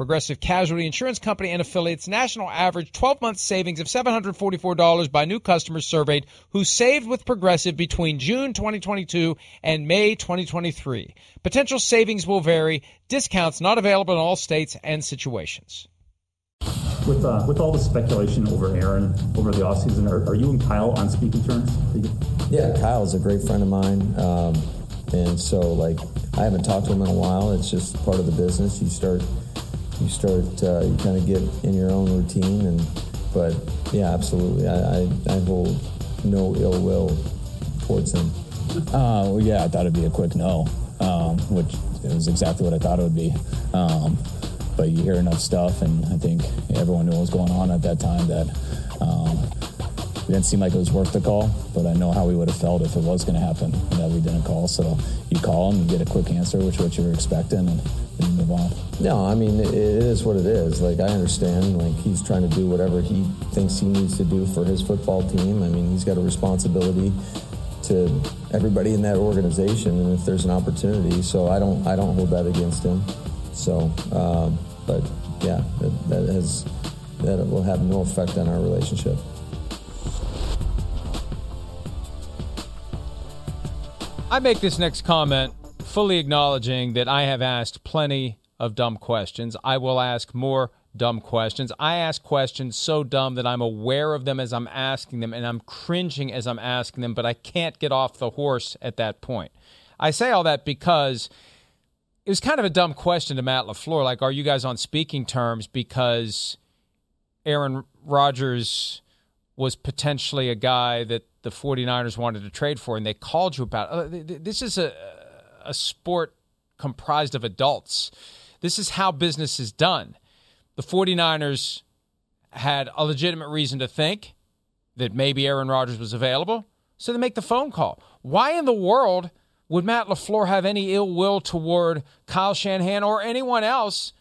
Progressive Casualty Insurance Company and affiliates national average 12 month savings of $744 by new customers surveyed who saved with Progressive between June 2022 and May 2023. Potential savings will vary, discounts not available in all states and situations. With uh, with all the speculation over Aaron over the offseason, are, are you and Kyle on speaking terms? Yeah, Kyle's a great friend of mine. Um, and so, like, I haven't talked to him in a while. It's just part of the business. You start you start uh, you kind of get in your own routine and but yeah absolutely. I i, I hold no ill will towards him. Uh, well, yeah i thought it'd be a quick no um, which is exactly what i thought it would be. Um, but you hear enough stuff and i think everyone knew what was going on at that time that um, it didn't seem like it was worth the call, but I know how we would have felt if it was going to happen that we didn't call. So you call and you get a quick answer, which is what you were expecting, and then you. No, I mean, it is what it is. Like, I understand, like, he's trying to do whatever he thinks he needs to do for his football team. I mean, he's got a responsibility to everybody in that organization, and if there's an opportunity, so I don't, I don't hold that against him. So, um, but yeah, that, that has, that will have no effect on our relationship. I make this next comment fully acknowledging that I have asked plenty of dumb questions. I will ask more dumb questions. I ask questions so dumb that I'm aware of them as I'm asking them and I'm cringing as I'm asking them, but I can't get off the horse at that point. I say all that because it was kind of a dumb question to Matt LaFleur like, are you guys on speaking terms because Aaron Rodgers was potentially a guy that the 49ers wanted to trade for and they called you about uh, this is a a sport comprised of adults this is how business is done the 49ers had a legitimate reason to think that maybe Aaron Rodgers was available so they make the phone call why in the world would Matt LaFleur have any ill will toward Kyle Shanahan or anyone else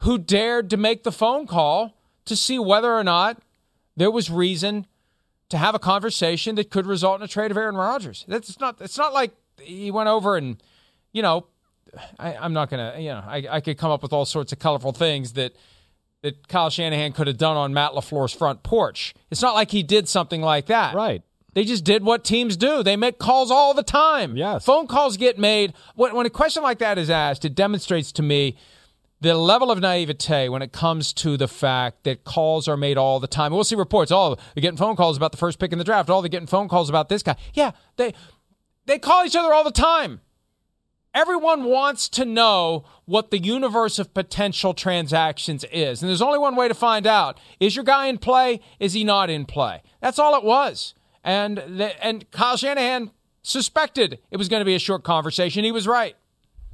who dared to make the phone call to see whether or not there was reason to have a conversation that could result in a trade of Aaron Rodgers. That's not. It's not like he went over and, you know, I, am not gonna. You know, I, I could come up with all sorts of colorful things that that Kyle Shanahan could have done on Matt LaFleur's front porch. It's not like he did something like that. Right. They just did what teams do. They make calls all the time. Yes. Phone calls get made. When, when a question like that is asked, it demonstrates to me the level of naivete when it comes to the fact that calls are made all the time. We'll see reports. Oh, they're getting phone calls about the first pick in the draft. Oh, they're getting phone calls about this guy. Yeah, they they call each other all the time. Everyone wants to know what the universe of potential transactions is. And there's only one way to find out. Is your guy in play? Is he not in play? That's all it was. And the, and Kyle Shanahan suspected it was going to be a short conversation. He was right.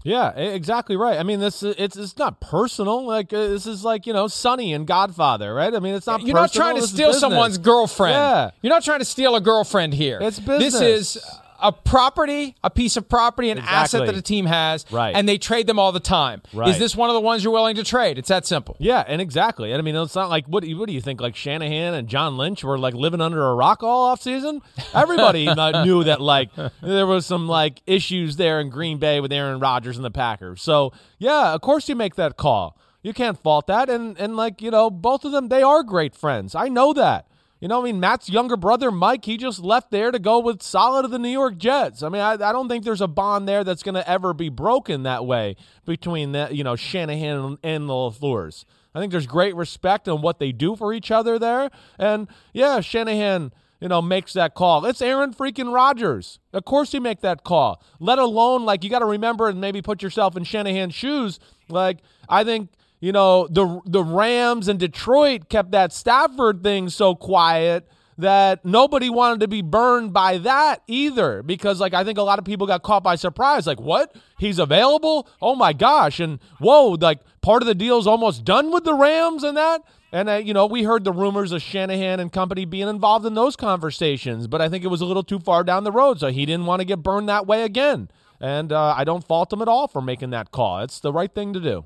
Yeah, exactly right. I mean, this it's it's not personal. Like uh, this is like you know Sonny and Godfather, right? I mean, it's not. You're personal. not trying to this steal someone's girlfriend. Yeah, you're not trying to steal a girlfriend here. It's business. This is a property, a piece of property, an asset that a team has, Right. and they trade them all the time. Right. Is this one of the ones you're willing to trade? It's that simple. Yeah, and exactly. And I mean, it's not like what do you, what do you think? Like Shanahan and John Lynch were like living under a rock all off season. Everybody knew that like there was some like issues there in Green Bay with Aaron Rodgers and the Packers. So yeah, of course you make that call. You can't fault that. And and like you know, both of them they are great friends. I know that. You know, I mean, Matt's younger brother, Mike, he just left there to go with Saleh of the New York Jets. I mean, I, I don't think there's a bond there that's going to ever be broken that way between that, you know, Shanahan and, and the LaFleurs. I think there's great respect on what they do for each other there. And yeah, Shanahan, you know, makes that call. It's Aaron freaking Rodgers. Of course you make that call. Let alone, like, you got to remember and maybe put yourself in Shanahan's shoes. Like, I think you know, the the Rams and Detroit kept that Stafford thing so quiet that nobody wanted to be burned by that either because like I think a lot of people got caught by surprise. Like what? He's available? Oh my gosh. And whoa like part of the deal's almost done with the Rams and that. And uh, you know we heard the rumors of Shanahan and company being involved in those conversations but I think it was a little too far down the road so he didn't want to get burned that way again. And uh, I don't fault him at all for making that call. It's the right thing to do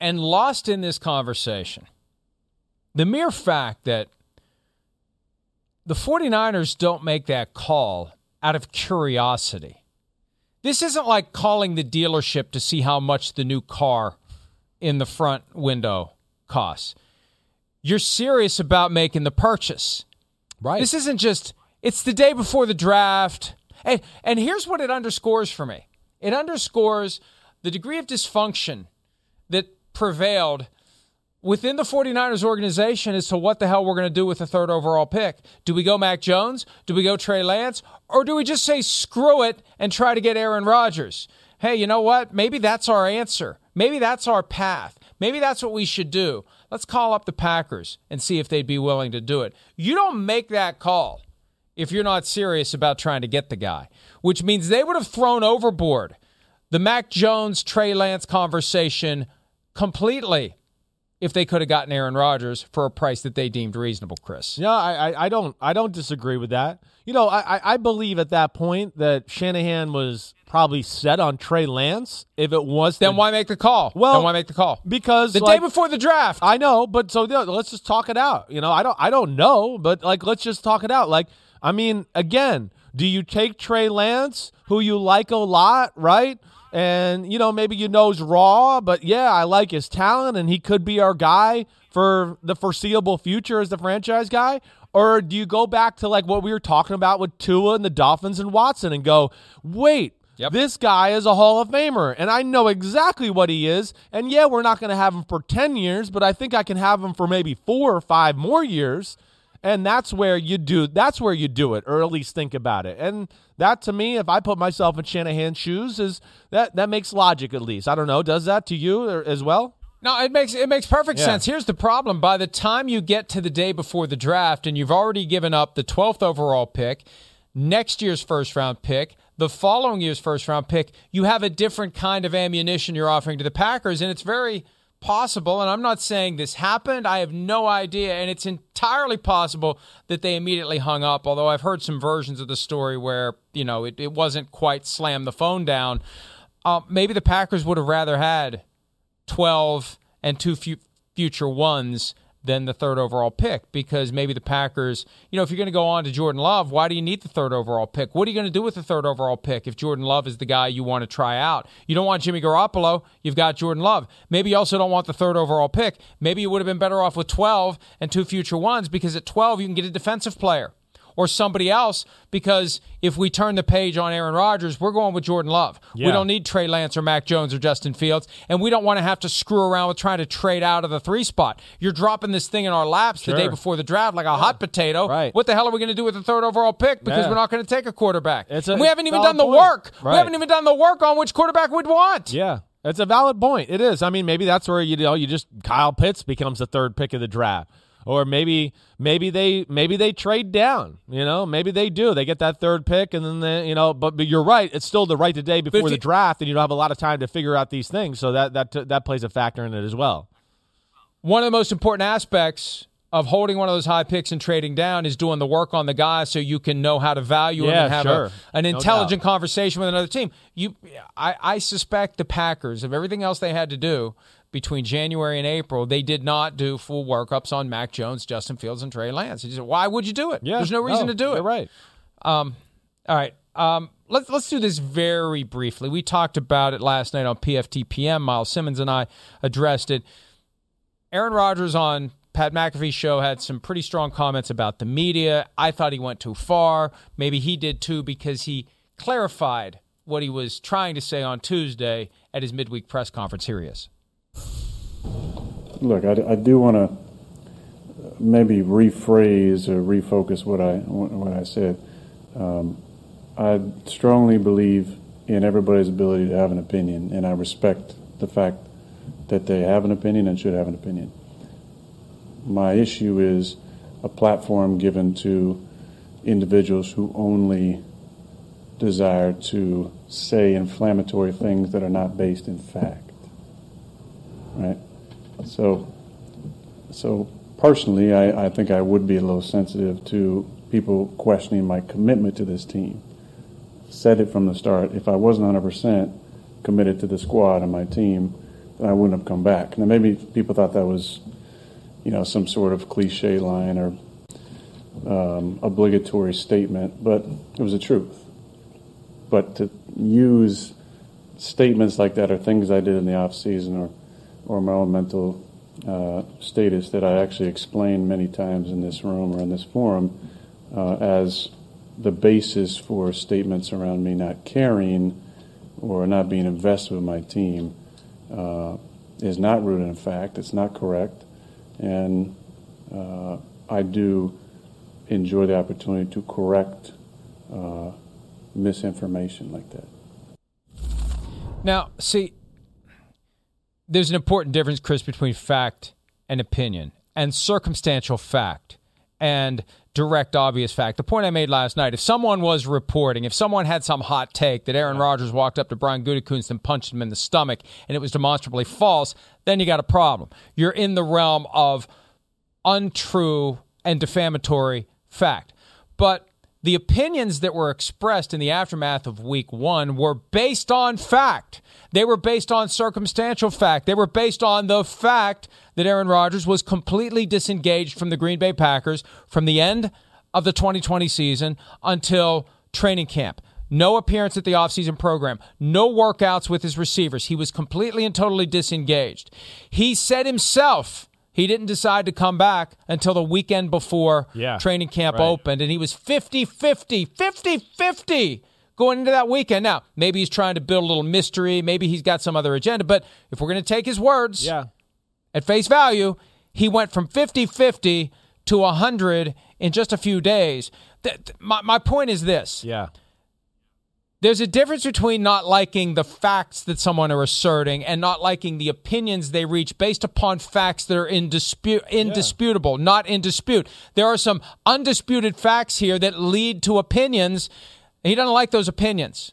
And lost in this conversation, the mere fact that the 49ers don't make that call out of curiosity. This isn't like calling the dealership to see how much the new car in the front window costs. You're serious about making the purchase. right This isn't just it's the day before the draft. And and here's what it underscores for me. It underscores the degree of dysfunction prevailed within the 49ers organization as to what the hell we're going to do with the third overall pick. Do we go Mac Jones? Do we go Trey Lance? Or do we just say screw it and try to get Aaron Rodgers? Hey, you know what? Maybe that's our answer. Maybe that's our path. Maybe that's what we should do. Let's call up the Packers and see if they'd be willing to do it. You don't make that call if you're not serious about trying to get the guy, which means they would have thrown overboard the Mac Jones Trey Lance conversation completely if they could have gotten Aaron Rodgers for a price that they deemed reasonable, Chris. Yeah, I, I, I don't I don't disagree with that. You know, I, I- I believe at that point that Shanahan was probably set on Trey Lance. If it was Then the- why make the call? Well, then why make the call? because The like, day before the draft. I know, but so yeah, let's just talk it out. You know, I don't I don't know, but like let's just talk it out. Like I mean, again, do you take Trey Lance, who you like a lot, right? And you know, maybe you know's raw, but yeah, I like his talent and he could be our guy for the foreseeable future as the franchise guy. Or do you go back to like what we were talking about with Tua and the Dolphins and Watson and go, wait, Yep. this guy is a Hall of Famer, and I know exactly what he is. And yeah, we're not going to have him for 10 years, but I think I can have him for maybe four or five more years. And that's where you do that's where you do it, or at least think about it. And that to me, if I put myself in Shanahan's shoes, is that that makes logic at least. I don't know, does that to you or- as well? No, it makes it makes perfect Yeah. sense. Here's the problem: by the time you get to the day before the draft, and you've already given up the 12th overall pick, next year's first round pick, the following year's first round pick, you have a different kind of ammunition you're offering to the Packers, and it's very possible. And I'm not saying this happened; I have no idea, and it's entirely possible that they immediately hung up. Although I've heard some versions of the story where you know it, it wasn't quite slam the phone down. Uh, maybe the Packers would have rather had 12 and two fu- future ones than the third overall pick because maybe the Packers, you know, if you're going to go on to Jordan Love, why do you need the third overall pick? What are you going to do with the third overall pick if Jordan Love is the guy you want to try out? You don't want Jimmy Garoppolo, you've got Jordan Love. Maybe you also don't want the third overall pick. Maybe you would have been better off with 12 and two future ones because at 12 you can get a defensive player or somebody else because if we turn the page on Aaron Rodgers, we're going with Jordan Love. We don't need Trey Lance or Mac Jones or Justin Fields, and we don't want to have to screw around with trying to trade out of the three spot. You're dropping this thing in our laps the day before the draft like a hot potato. Right. What the hell are we going to do with the third overall pick because Yeah. we're not going to take a quarterback? It's a we haven't even done the point. work. We haven't even done the work on which quarterback we'd want. Yeah, it's a valid point. It is. I mean, maybe that's where you know you just Kyle Pitts becomes the third pick of the draft, or maybe maybe they maybe they trade down. You know, maybe they do. They get that third pick, and then they, you know. But, but you're right. It's still the right the day if before the you- draft, and you don't have a lot of time to figure out these things. So that that that plays a factor in it as well. One of the most important aspects of holding one of those high picks and trading down is doing the work on the guy so you can know how to value him and have sure. a, an No intelligent conversation with another team. You, I, I suspect the Packers of everything else they had to do between January and April, they did not do full workups on Mac Jones, Justin Fields, and Trey Lance. You said, Why would you do it? Yeah, There's no reason no, to do it. Right. Um, all right. Um, let's let's do this very briefly. We talked about it last night on PFT PM. Myles Simmons and I addressed it. Aaron Rodgers on Pat McAfee's show had some pretty strong comments about the media. I thought he went too far. Maybe he did too because he clarified what he was trying to say on Tuesday at his midweek press conference. Here he is. Look, I, I do want to maybe rephrase or refocus what I what I said. Um, I strongly believe in everybody's ability to have an opinion, and I respect the fact that they have an opinion and should have an opinion. My issue is a platform given to individuals who only desire to say inflammatory things that are not based in fact. Right? So, so personally, I, I think I would be a little sensitive to people questioning my commitment to this team. Said it from the start. If I wasn't 100% committed to the squad and my team, then I wouldn't have come back. Now, maybe people thought that was, you know, some sort of cliche line or um, obligatory statement, but it was the truth. But to use statements like that or things I did in the off season or or my own mental uh, status that I actually explain many times in this room or in this forum uh, as the basis for statements around me not caring or not being invested with my team uh, is not rooted in fact. It's not correct, and uh, I do enjoy the opportunity to correct uh, misinformation like that. Now, see, there's an important difference, Chris, between fact and opinion, and circumstantial fact and direct, obvious fact. The point I made last night if someone was reporting, if someone had some hot take that Aaron Rodgers walked up to Brian Gutekunst and punched him in the stomach and it was demonstrably false, then you got a problem. You're in the realm of untrue and defamatory fact. But the opinions that were expressed in the aftermath of week one were based on fact. They were based on circumstantial fact. They were based on the fact that Aaron Rodgers was completely disengaged from the Green Bay Packers from the end of the 2020 season until training camp. No appearance at the offseason program, no workouts with his receivers. He was completely and totally disengaged. He said himself he didn't decide to come back until the weekend before Yeah, training camp right. opened, and he was 50 50, 50 50 going into that weekend. Now, maybe he's trying to build a little mystery. Maybe he's got some other agenda, but if we're going to take his words Yeah. at face value, he went from 50 50 to 100 in just a few days. Th- th- my, my point is this Yeah. There's a difference between not liking the facts that someone are asserting and not liking the opinions they reach based upon facts that are in dispute, indisputable, not in dispute. There are some undisputed facts here that lead to opinions. And he doesn't like those opinions.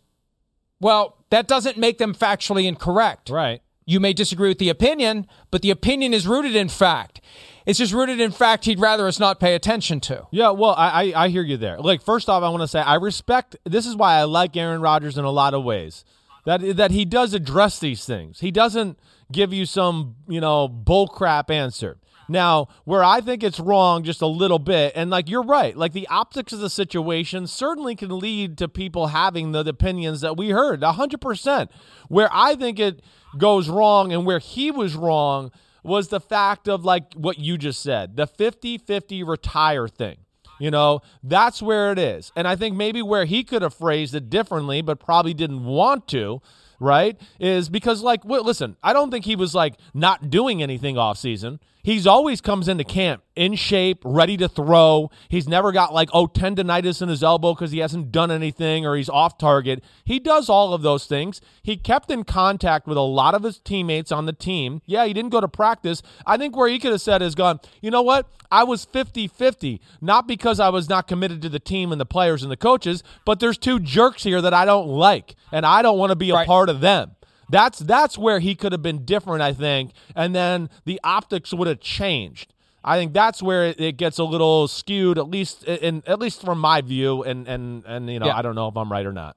Well, that doesn't make them factually incorrect. Right. You may disagree with the opinion, but the opinion is rooted in fact. It's just rooted in fact he'd rather us not pay attention to. Yeah, well, I, I I hear you there. Like, first off, I want to say I respect. This is why I like Aaron Rodgers in a lot of ways. That that he does address these things. He doesn't give you some you know bullcrap answer. Now, where I think it's wrong just a little bit, and like you're right, like the optics of the situation certainly can lead to people having the opinions that we heard, 100%. Where I think it goes wrong and where he was wrong was the fact of like what you just said the 50 50 retire thing. You know, that's where it is. And I think maybe where he could have phrased it differently, but probably didn't want to, right? Is because, like, well, listen, I don't think he was like not doing anything off season. He's always comes into camp in shape, ready to throw. He's never got like, oh, tendonitis in his elbow because he hasn't done anything or he's off target. He does all of those things. He kept in contact with a lot of his teammates on the team. Yeah, he didn't go to practice. I think where he could have said is gone, you know what? I was 50 50, not because I was not committed to the team and the players and the coaches, but there's two jerks here that I don't like, and I don't want to be a Right. part of them. That's that's where he could have been different, I think, and then the optics would have changed. I think that's where it, it gets a little skewed, at least in at least from my view. And and and you know, Yeah. I don't know if I'm right or not.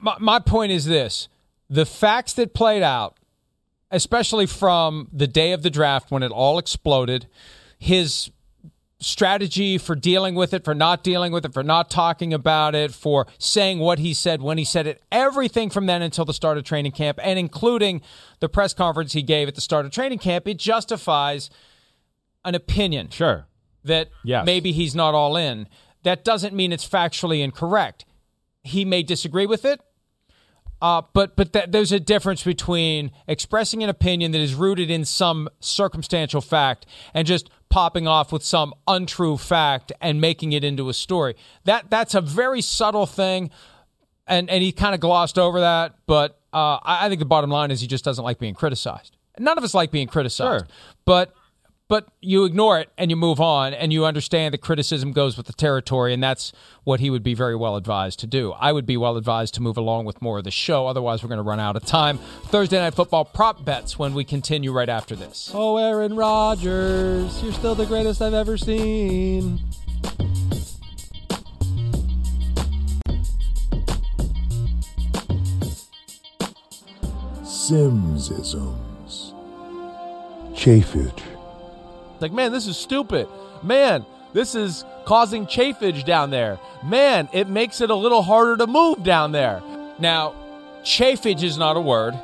my, my point is this the facts that played out, especially from the day of the draft when it all exploded, his strategy for dealing with it, for not dealing with it, for not talking about it, for saying what he said when he said it, everything from then until the start of training camp, and including the press conference he gave at the start of training camp, it justifies an opinion Sure. that Yes. maybe he's not all in. That doesn't mean it's factually incorrect. He may disagree with it, uh, but but that, there's a difference between expressing an opinion that is rooted in some circumstantial fact and just popping off with some untrue fact and making it into a story. That that's a very subtle thing, and and he kind of glossed over that. But uh, I, I think the bottom line is he just doesn't like being criticized. None of us like being criticized, Sure. but but you ignore it and you move on and you understand that criticism goes with the territory and that's what he would be very well advised to do i would be well advised to move along with more of the show otherwise we're going to run out of time thursday night football prop bets when we continue right after this Oh, Aaron Rodgers, you're still the greatest I've ever seen. Simmsisms. Chafage. Like, man, this is stupid. Man, this is causing chafage down there. Man, it makes it a little harder to move down there. now chafage is not a word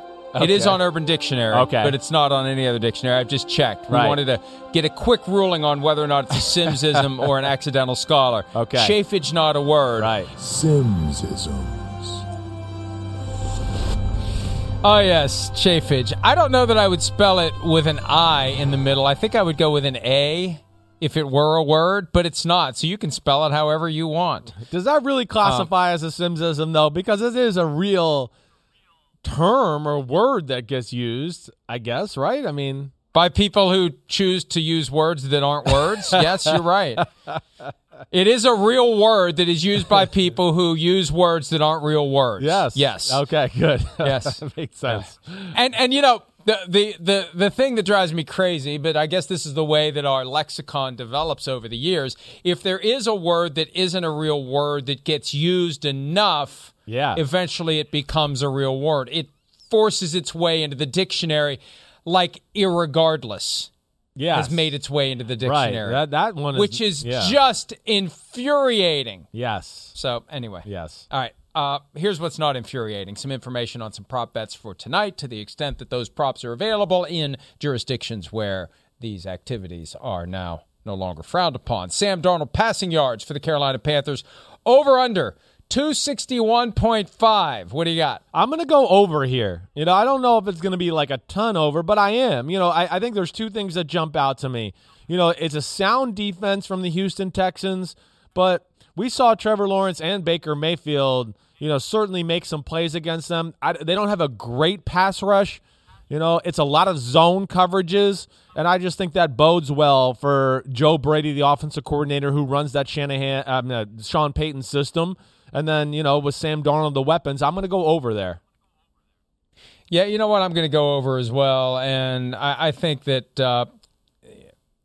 it is on urban dictionary Okay. but it's not on any other dictionary i've just checked we Right. wanted to get a quick ruling on whether or not it's a simmsism or an accidental scholar Okay. chafage not a word Right. Simmsisms. Oh yes, chafage. I don't know that I would spell it with an I in the middle. I think I would go with an A if it were a word, but it's not. So you can spell it however you want. Does that really classify um, as a Simmsism, though? Because it is a real term or word that gets used, I guess, right? I mean, By people who choose to use words that aren't words. yes, you're right. It is a real word that is used by people who use words that aren't real words. yes. Yes. Okay, good. Yes. Makes sense. And and you know the, the the the thing that drives me crazy, but I guess this is the way that our lexicon develops over the years. If there is a word that isn't a real word that gets used enough, Yeah. eventually it becomes a real word. It forces its way into the dictionary, like irregardless Yeah. has made its way into the Right. dictionary, That, that one is. which is yeah. just infuriating. Yes. So anyway, Yes. all right. Uh, here's what's not infuriating some information on some prop bets for tonight to the extent that those props are available in jurisdictions where these activities are now no longer frowned upon. Sam Darnold passing yards for the Carolina Panthers over under 261.5. What do you got? I'm going to go over here. You know, I don't know if it's going to be like a ton over, but I am. You know, I, I think there's two things that jump out to me. You know, it's a sound defense from the Houston Texans, but we saw Trevor Lawrence and Baker Mayfield, you know, certainly make some plays against them. I, they don't have a great pass rush. You know, it's a lot of zone coverages, and I just think that bodes well for Joe Brady, the offensive coordinator who runs that Shanahan, um, uh, Sean Payton system. And then, you know, with Sam Darnold, the weapons, I'm going to go over there. Yeah, you know what? I'm going to go over as well, and I, I think that uh,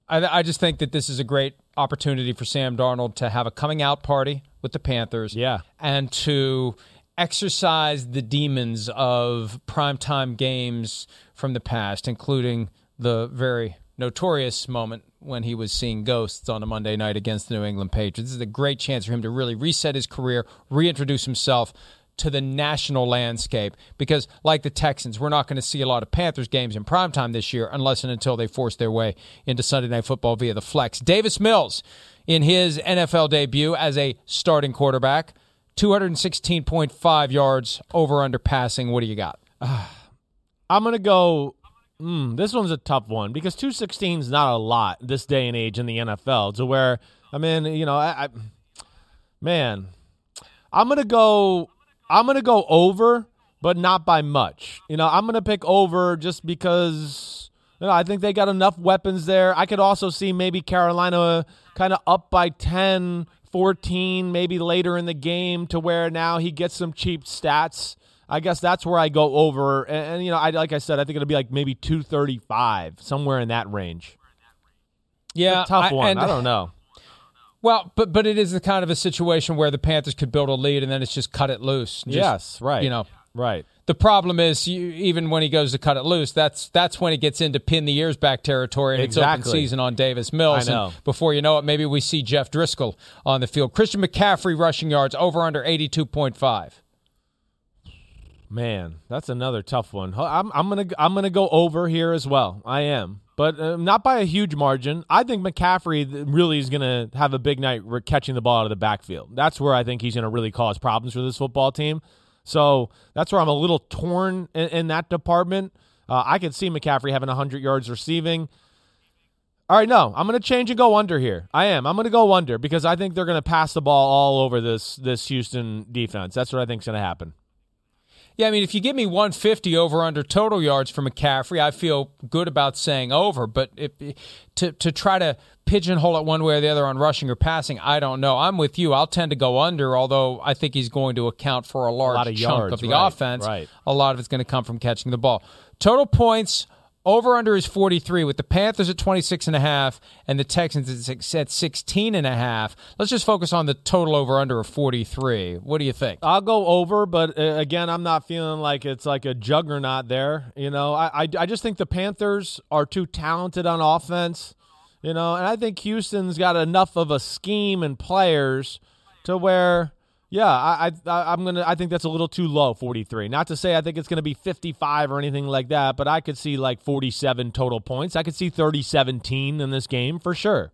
I, I just think that this is a great opportunity for Sam Darnold to have a coming out party with the Panthers. Yeah. and to exercise the demons of primetime games from the past, including the very notorious moment when he was seeing ghosts on a Monday night against the New England Patriots. This is a great chance for him to really reset his career, reintroduce himself to the national landscape because like the Texans, we're not going to see a lot of Panthers games in primetime this year unless and until they force their way into Sunday night football via the flex. Davis Mills in his NFL debut as a starting quarterback, 216.5 yards over under passing. What do you got? I'm going to go. Mm, this one's a tough one because 216 is not a lot this day and age in the NFL. To where, I mean, you know, I, I man, I'm going to go. I'm going to go over, but not by much. You know, I'm going to pick over just because you know, I think they got enough weapons there. I could also see maybe Carolina kind of up by 10, 14, maybe later in the game to where now he gets some cheap stats. I guess that's where I go over. And, and, you know, I like I said, I think it'll be like maybe 235, somewhere in that range. Yeah, tough I- one. and- I don't know. Well, but but it is the kind of a situation where the Panthers could build a lead and then it's just cut it loose. Just, yes, right. You know, right. the problem is you, even when he goes to cut it loose, that's that's when it gets into pin the ears back territory and it's open season on Davis Mills. I know. And before you know it, maybe we see Jeff Driskel on the field. Christian McCaffrey rushing yards over under eighty two point five. Man, that's another tough one. I'm, I'm gonna I'm gonna go over here as well. I am, but uh, not by a huge margin. I think McCaffrey really is gonna have a big night catching the ball out of the backfield. That's where I think he's gonna really cause problems for this football team. So that's where I'm a little torn in, in that department. Uh, I could see McCaffrey having 100 yards receiving. All right, no, I'm going to change and go under here. I am. I'm going to go under because I think they're going to pass the ball all over this this Houston defense. That's what I think is going to happen. Yeah, I mean, if you give me 150 over under total yards for McCaffrey, I feel good about saying over. But if, to to try to pigeonhole it one way or the other on rushing or passing, I don't know. I'm with you. I'll tend to go under, although I think he's going to account for a large lot of chunk yards, of the right, offense. right. A lot of it's going to come from catching the ball. Total points. Over under is 43 with the Panthers at 26 and a half and the Texans at 16 and a half. Let's just focus on the total over under of 43. What do you think? I'll go over, but uh, again, I'm not feeling like it's like a juggernaut there. You know, I, I I just think the Panthers are too talented on offense. You know, and I think Houston's got enough of a scheme and players to where, yeah, I, I I'm gonna I think that's a little too low, 43. Not to say I think it's gonna be 55 or anything like that, but I could see like 47 total points. I could see 30-17 in this game for sure.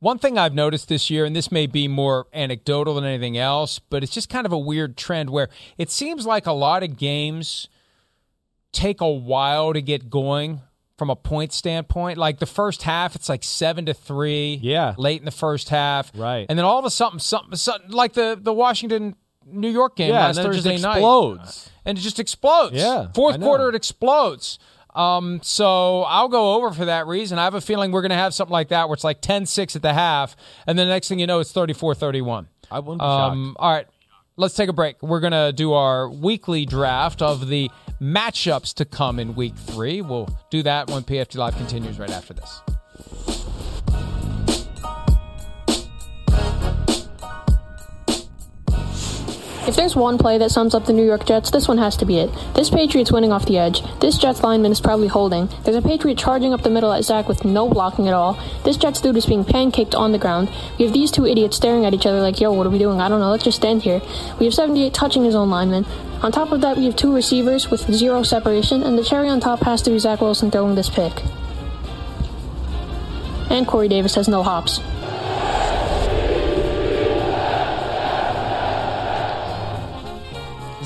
One thing I've noticed this year, and this may be more anecdotal than anything else, but it's just kind of a weird trend where it seems like a lot of games take a while to get going from a point standpoint. Like the first half, it's like seven to three. Yeah. late in the first half. Right. and then all of a sudden, something, something like the the Washington New York game Yeah, last and then it just Thursday night explodes. and it just explodes. Yeah, fourth quarter it explodes. Um, so I'll go over for that reason. I have a feeling we're going to have something like that where it's like 10-6 at the half, and then the next thing you know, it's 34-31. I wouldn't be Um, all right, let's take a break. We're going to do our weekly draft of the matchups to come in week three. We'll do that when PFT Live continues right after this. If there's one play that sums up the New York Jets, this one has to be it. This Patriots winning off the edge. This Jets lineman is probably holding. There's a Patriot charging up the middle at Zach with no blocking at all. This Jets dude is being pancaked on the ground. We have these two idiots staring at each other like, yo, what are we doing? I don't know, let's just stand here. We have 78 touching his own lineman. On top of that, we have two receivers with zero separation, and the cherry on top has to be Zach Wilson throwing this pick. And Corey Davis has no hops.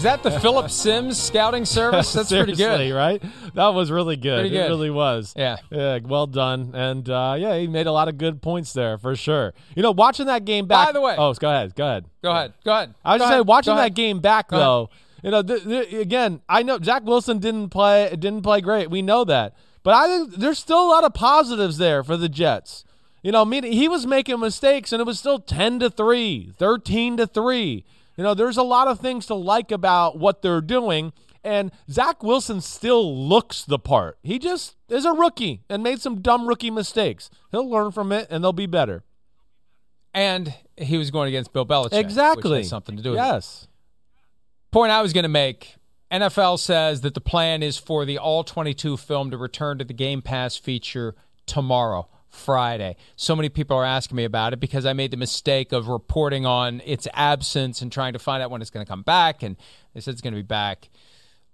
That the Philip Simms scouting service? That's pretty good. right? That was really good. Pretty It really was. Yeah. Yeah, well done. And uh, yeah, he made a lot of good points there for sure. You know, watching that game back. By the way- oh, go ahead, go ahead. Go ahead. Go ahead. I was Go just ahead. saying, watching that game back Go ahead. though. You know, th- th- again, I know Zach Wilson didn't play didn't play great. We know that, but I think there's still a lot of positives there for the Jets. You know, he was making mistakes, and it was still ten to three, 13 to three. You know, there's a lot of things to like about what they're doing. And Zach Wilson still looks the part. He just is a rookie and made some dumb rookie mistakes. He'll learn from it, and they'll be better. And he was going against Bill Belichick. Exactly. Something to do with it. Yes. point I was going to make NFL says that the plan is for the All 22 film to return to the Game Pass feature tomorrow, Friday. So many people are asking me about it because I made the mistake of reporting on its absence and trying to find out when it's going to come back. And they said it's going to be back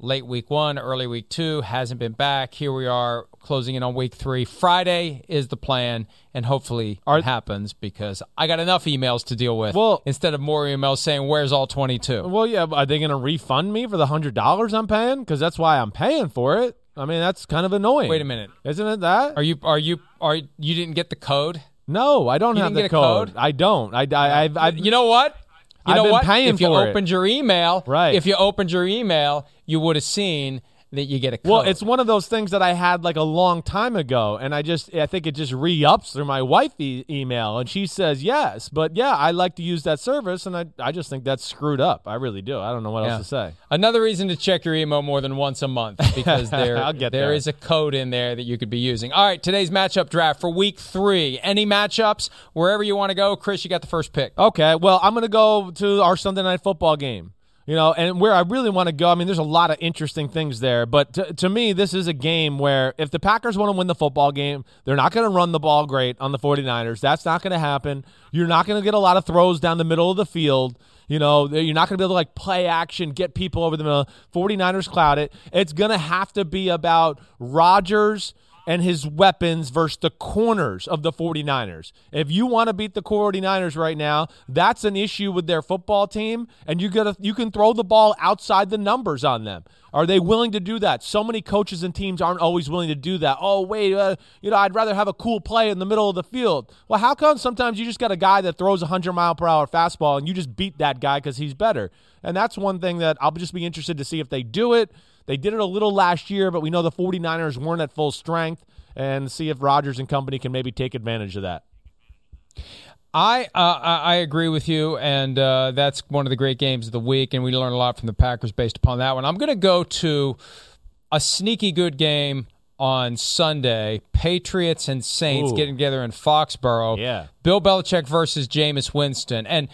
late week one, early week two, hasn't been back. Here we are closing in on week three. Friday is the plan, and hopefully it happens because I got enough emails to deal with Well- instead of more emails saying, Where's all 22? Well, yeah, are they going to refund me for the hundred dollars I'm paying? Because that's why I'm paying for it. I mean, that's kind of annoying. Wait a minute. isn't it that? Are you are you are you didn't get the code? no, I don't You have didn't the get a code. code? I don't. I, I, I've, I've, you know what? You I've know been what? paying if you for it. opened your email, Right. If you opened your email, you would have seen that you get a code. Well, it's one of those things that I had like a long time ago, and I just I think it just re-ups through my wife e- email, and she says yes, but yeah, I like to use that service, and I I just think that's screwed up. I really do. I don't know what Yeah. else to say. Another reason to check your email more than once a month because there there there. is a code in there that you could be using. All right, today's matchup draft for week three. Any matchups wherever you want to go, Chris? You got the first pick. Okay, well, I'm going to go to our Sunday night football game. You know, and where I really want to go, I mean, there's a lot of interesting things there. But to, to me, this is a game where if the Packers want to win the football game, they're not going to run the ball great on the 49ers. That's not going to happen. You're not going to get a lot of throws down the middle of the field. You know, you're not going to be able to like play action, get people over the middle. 49ers cloud it. It's going to have to be about Rodgers and his weapons versus the corners of the 49ers. If you want to beat the 49ers right now, that's an issue with their football team and you got you can throw the ball outside the numbers on them. Are they willing to do that? So many coaches and teams aren't always willing to do that. Oh, wait, uh, you know, I'd rather have a cool play in the middle of the field. Well, how come sometimes you just got a guy that throws a 100 mile per hour fastball and you just beat that guy cuz he's better? And that's one thing that I'll just be interested to see if they do it. They did it a little last year, but we know the 49ers weren't at full strength and see if Rodgers and company can maybe take advantage of that. I uh, I agree with you, and uh, that's one of the great games of the week, and we learn a lot from the Packers based upon that one. I'm going to go to a sneaky good game on Sunday: Patriots and Saints Ooh. getting together in Foxborough. Yeah. Bill Belichick versus Jameis Winston, and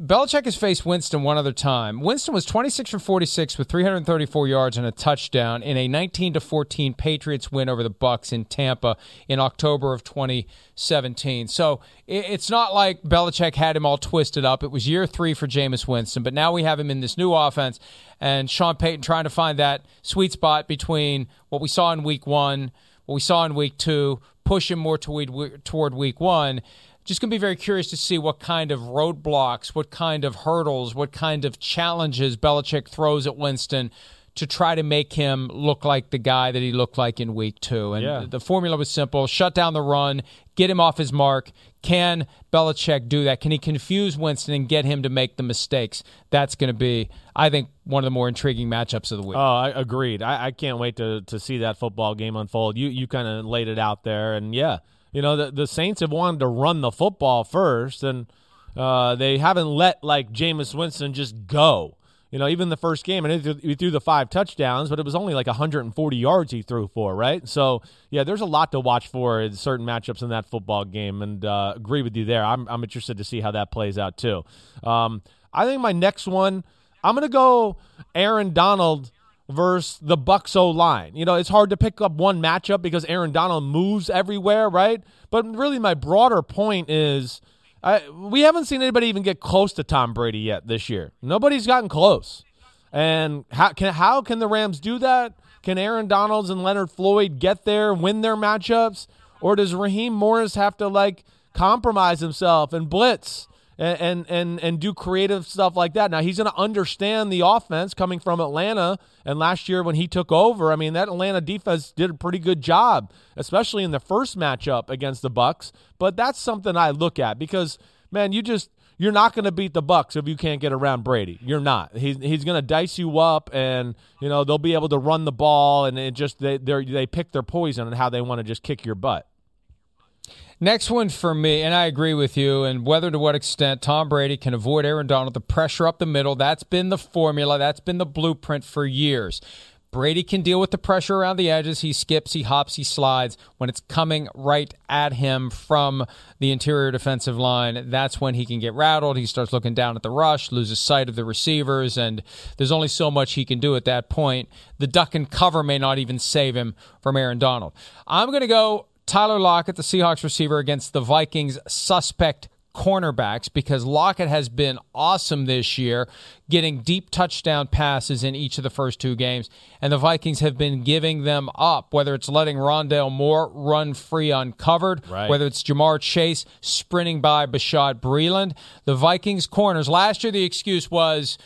Belichick has faced Winston one other time. Winston was 26 for 46 with 334 yards and a touchdown in a 19 to 14 Patriots win over the Bucks in Tampa in October of 2017. So it's not like Belichick had him all twisted up. It was year three for Jameis Winston, but now we have him in this new offense, and Sean Payton trying to find that sweet spot between what we saw in Week One, what we saw in Week Two, push him more toward toward Week One just going to be very curious to see what kind of roadblocks, what kind of hurdles, what kind of challenges Belichick throws at Winston to try to make him look like the guy that he looked like in week two. And Yeah. the formula was simple shut down the run, get him off his mark. Can Belichick do that? Can he confuse Winston and get him to make the mistakes? That's going to be, I think, one of the more intriguing matchups of the week. Oh, I agreed. I, I can't wait to, to see that football game unfold. You you kind of laid it out there, and yeah, you know the the Saints have wanted to run the football first, and uh, they haven't let like Jameis Winston just go. You know, even the first game, and he threw- the five touchdowns, but it was only like 140 yards he threw for, right? So, yeah, there's a lot to watch for in certain matchups in that football game, and uh, agree with you there. I'm, I'm interested to see how that plays out too. Um, I think my next one, I'm going to go Aaron Donald versus the Bucks O line. You know, it's hard to pick up one matchup because Aaron Donald moves everywhere, right? But really, my broader point is I, we haven't seen anybody even get close to Tom Brady yet this year. Nobody's gotten close. And how can how can the Rams do that? Can Aaron Donalds and Leonard Floyd get there, win their matchups, or does Raheem Morris have to like compromise himself and blitz and and and, and do creative stuff like that? Now he's going to understand the offense coming from Atlanta, and last year when he took over, I mean that Atlanta defense did a pretty good job, especially in the first matchup against the Bucks. But that's something I look at because man, you just you're not going to beat the Bucks if you can't get around Brady. You're not. He's he's going to dice you up, and you know they'll be able to run the ball, and it just they they they pick their poison and how they want to just kick your butt. Next one for me, and I agree with you, and whether to what extent Tom Brady can avoid Aaron Donald, the pressure up the middle, that's been the formula, that's been the blueprint for years. Brady can deal with the pressure around the edges. He skips, he hops, he slides. When it's coming right at him from the interior defensive line, that's when he can get rattled. He starts looking down at the rush, loses sight of the receivers, and there's only so much he can do at that point. The duck and cover may not even save him from Aaron Donald. I'm going to go Tyler Lockett, the Seahawks receiver, against the Vikings suspect cornerbacks because Lockett has been awesome this year, getting deep touchdown passes in each of the first two games, and the Vikings have been giving them up, whether it's letting Rondale Moore run free uncovered, Right. whether it's Ja'Marr Chase sprinting by Bashaud Breeland. The Vikings corners, last year the excuse was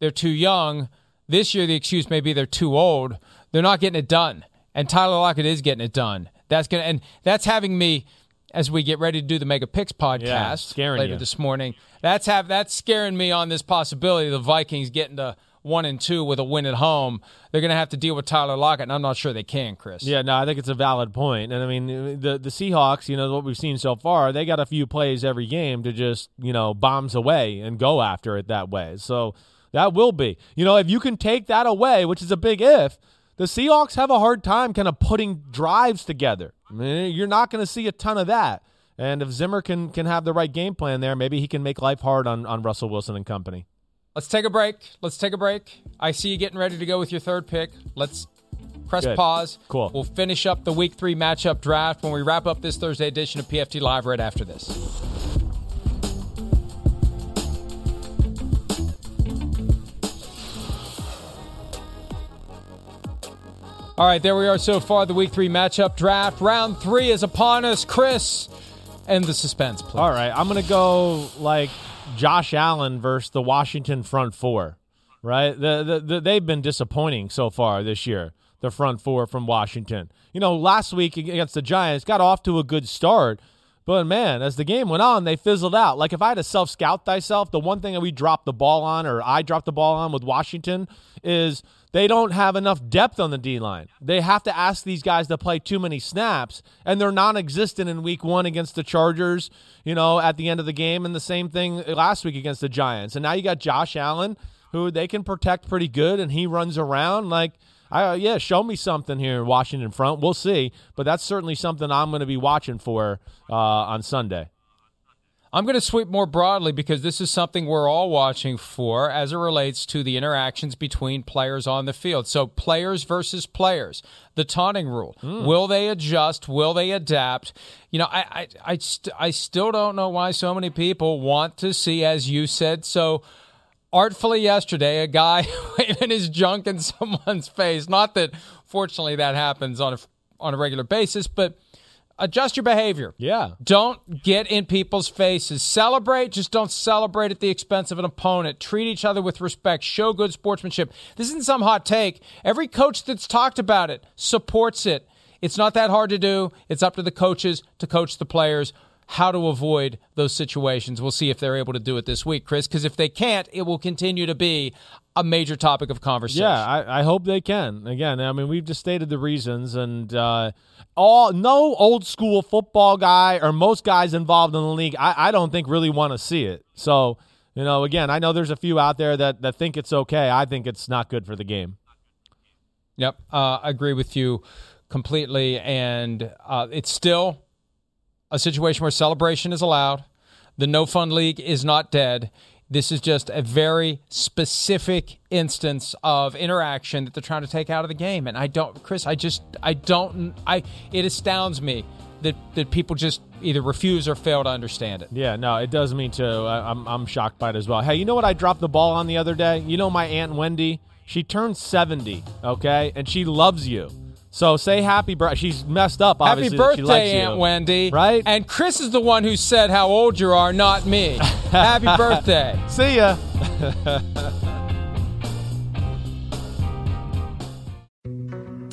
they're too young. This year the excuse may be they're too old. They're not getting it done. And Tyler Lockett is getting it done. That's gonna and that's having me as we get ready to do the Mega Picks podcast scaring later you. this morning. That's have that's scaring me on this possibility of the Vikings getting to one and two with a win at home, they're going to have to deal with Tyler Lockett, and I'm not sure they can, Chris. Yeah, no, I think it's a valid point. And I mean, the the Seahawks, you know, what we've seen so far, they got a few plays every game to just, you know, bombs away and go after it that way. So that will be. You know, if you can take that away, which is a big if, the Seahawks have a hard time kind of putting drives together. I mean, you're not going to see a ton of that. And if Zimmer can can have the right game plan there, maybe he can make life hard on, on Russell Wilson and company. Let's take a break. Let's take a break. I see you getting ready to go with your third pick. Let's press Good. pause. Cool. We'll finish up the week three matchup draft when we wrap up this Thursday edition of PFT Live right after this. All right, there we are so far. The week three matchup draft. Round three is upon us. Chris, and the suspense, please. All right, I'm going to go like Josh Allen versus the Washington front four, right? The, the, the, they've been disappointing so far this year, the front four from Washington. You know, last week against the Giants, got off to a good start, but man, as the game went on, they fizzled out. Like if I had to self scout thyself, the one thing that we dropped the ball on, or I dropped the ball on with Washington, is they don't have enough depth on the D line. They have to ask these guys to play too many snaps, and they're non existent in week one against the Chargers, you know, at the end of the game, and the same thing last week against the Giants. And now you got Josh Allen, who they can protect pretty good, and he runs around like. I, yeah, show me something here in Washington front. We'll see, but that's certainly something I'm going to be watching for uh, on Sunday. I'm going to sweep more broadly because this is something we're all watching for as it relates to the interactions between players on the field. So, players versus players, the taunting rule. Hmm. Will they adjust? Will they adapt? You know, I, I, I, st- I still don't know why so many people want to see, as you said so artfully yesterday, a guy waving his junk in someone's face. Not that, fortunately, that happens on a, on a regular basis, but adjust your behavior. Yeah. Don't get in people's faces. Celebrate, just don't celebrate at the expense of an opponent. Treat each other with respect. Show good sportsmanship. This isn't some hot take. Every coach that's talked about it supports it. It's not that hard to do. It's up to the coaches to coach the players how to avoid those situations. We'll see if they're able to do it this week, Chris, because if they can't, it will continue to be a major topic of conversation. Yeah, I, I hope they can. Again, I mean, we've just stated the reasons, and uh, all no old school football guy or most guys involved in the league, I, I don't think really want to see it. So, you know, again, I know there's a few out there that, that think it's okay. I think it's not good for the game. Yep, uh, I agree with you completely, and uh, it's still a situation where celebration is allowed. The no fun league is not dead. This is just a very specific instance of interaction that they're trying to take out of the game. And I don't, Chris, I just, I don't, I, it astounds me that, that people just either refuse or fail to understand it. Yeah, no, it does me too. I, I'm, I'm shocked by it as well. Hey, you know what I dropped the ball on the other day? You know my Aunt Wendy? She turned 70, okay? And she loves you. So say happy birthday. She's messed up, obviously. Happy that she likes birthday, you. Aunt Wendy. Right? And Chris is the one who said how old you are, not me. Happy birthday. See ya.